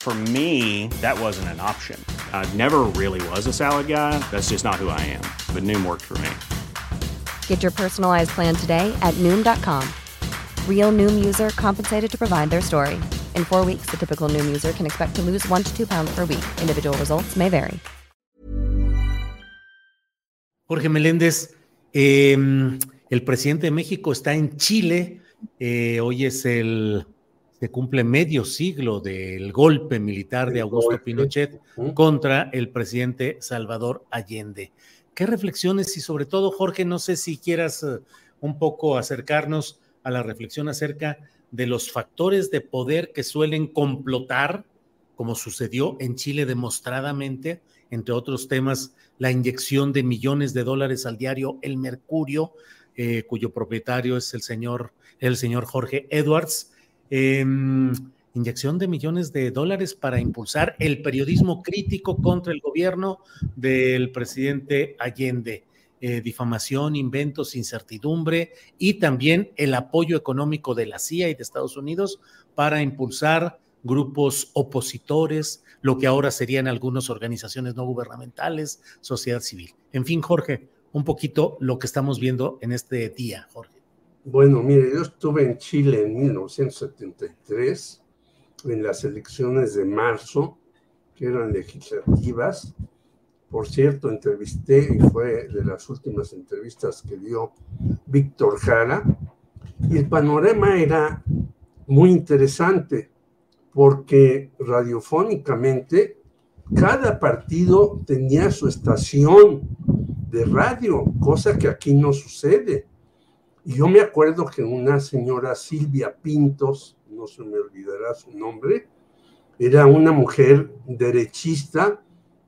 For me, that wasn't an option. I never really was a salad guy. That's just not who I am. But Noom worked for me. Get your personalized plan today at Noom.com. Real Noom user compensated to provide their story. In four weeks, the typical Noom user can expect to lose one to two pounds per week. Individual results may vary. Jorge Meléndez, eh, el presidente de México está en Chile. Eh, hoy es el se cumple medio siglo del golpe militar de Augusto Pinochet contra el presidente Salvador Allende. ¿Qué reflexiones y sobre todo, Jorge, no sé si quieras uh, un poco acercarnos a la reflexión acerca de los factores de poder que suelen complotar, como sucedió en Chile demostradamente, entre otros temas, la inyección de millones de dólares al diario El Mercurio, eh, cuyo propietario es el señor, el señor Jorge Edwards, eh, inyección de millones de dólares para impulsar el periodismo crítico contra el gobierno del presidente Allende. Eh, difamación, inventos, incertidumbre y también el apoyo económico de la CIA y de Estados Unidos para impulsar grupos opositores, lo que ahora serían algunas organizaciones no gubernamentales, sociedad civil. En fin, Jorge, un poquito lo que estamos viendo en este día, Jorge. Bueno, mire, yo estuve en Chile en 1973, en las elecciones de marzo, que eran legislativas. Por cierto, entrevisté, y fue de las últimas entrevistas que dio Víctor Jara, y el panorama era muy interesante, porque radiofónicamente cada partido tenía su estación de radio, cosa que aquí no sucede. Y yo me acuerdo que una señora Silvia Pintos, no se me olvidará su nombre, era una mujer derechista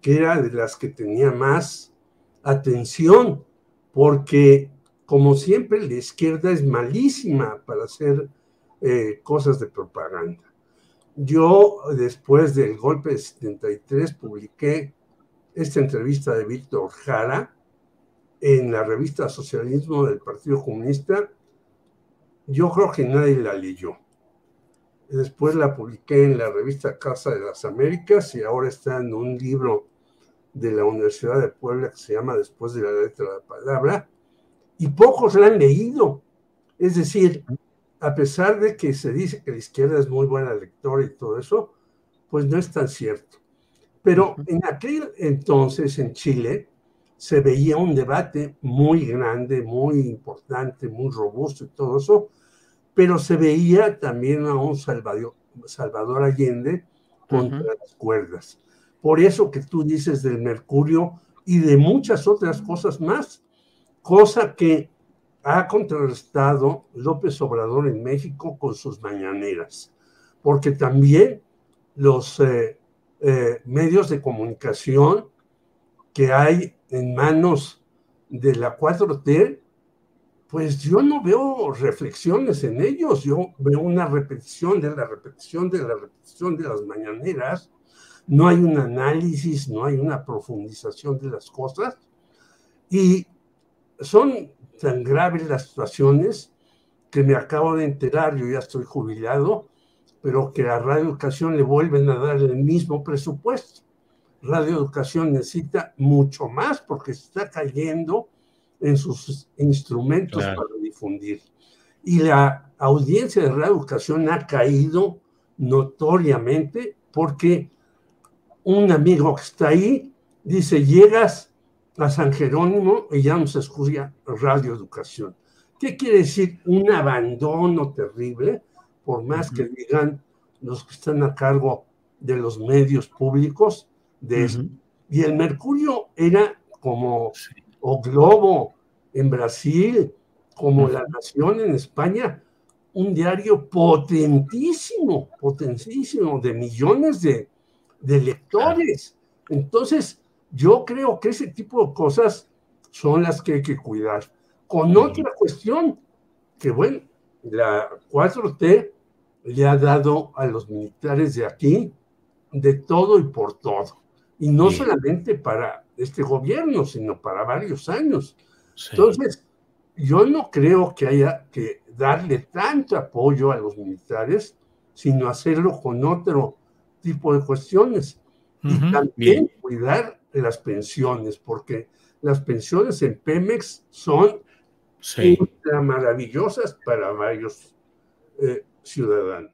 que era de las que tenía más atención, porque como siempre la izquierda es malísima para hacer eh, cosas de propaganda. Yo después del golpe de 73 publiqué esta entrevista de Víctor Jara, en la revista Socialismo del Partido Comunista, yo creo que nadie la leyó. Después la publiqué en la revista Casa de las Américas y ahora está en un libro de la Universidad de Puebla que se llama Después de la letra de la palabra, y pocos la han leído. Es decir, a pesar de que se dice que la izquierda es muy buena lectora y todo eso, pues no es tan cierto. Pero en aquel entonces en Chile, se veía un debate muy grande, muy importante, muy robusto y todo eso, pero se veía también a un Salvador, Salvador Allende contra las cuerdas. Por eso que tú dices del Mercurio y de muchas otras cosas más, cosa que ha contrarrestado López Obrador en México con sus mañaneras, porque también los eh, eh, medios de comunicación que hay en manos de la 4T, pues yo no veo reflexiones en ellos, yo veo una repetición de la repetición de la repetición de las mañaneras, no hay un análisis, no hay una profundización de las cosas. Y son tan graves las situaciones que me acabo de enterar, yo ya estoy jubilado, pero que a Radio Educación le vuelven a dar el mismo presupuesto. Radio Educación necesita mucho más porque está cayendo en sus instrumentos para difundir. Y la audiencia de Radio Educación ha caído notoriamente porque un amigo que está ahí dice, llegas a San Jerónimo y ya nos escucha radioeducación. ¿Qué quiere decir? Un abandono terrible, por más que digan los que están a cargo de los medios públicos. De Y el Mercurio era como, o Globo en Brasil, como La Nación en España, un diario potentísimo, potentísimo, de millones de, de lectores. Entonces, yo creo que ese tipo de cosas son las que hay que cuidar. Con otra cuestión, que bueno, la 4T le ha dado a los militares de aquí de todo y por todo. Y no solamente para este gobierno, sino para varios años. Entonces, yo no creo que haya que darle tanto apoyo a los militares, sino hacerlo con otro tipo de cuestiones. Y también cuidar las pensiones, porque las pensiones en Pemex son maravillosas para varios eh, ciudadanos.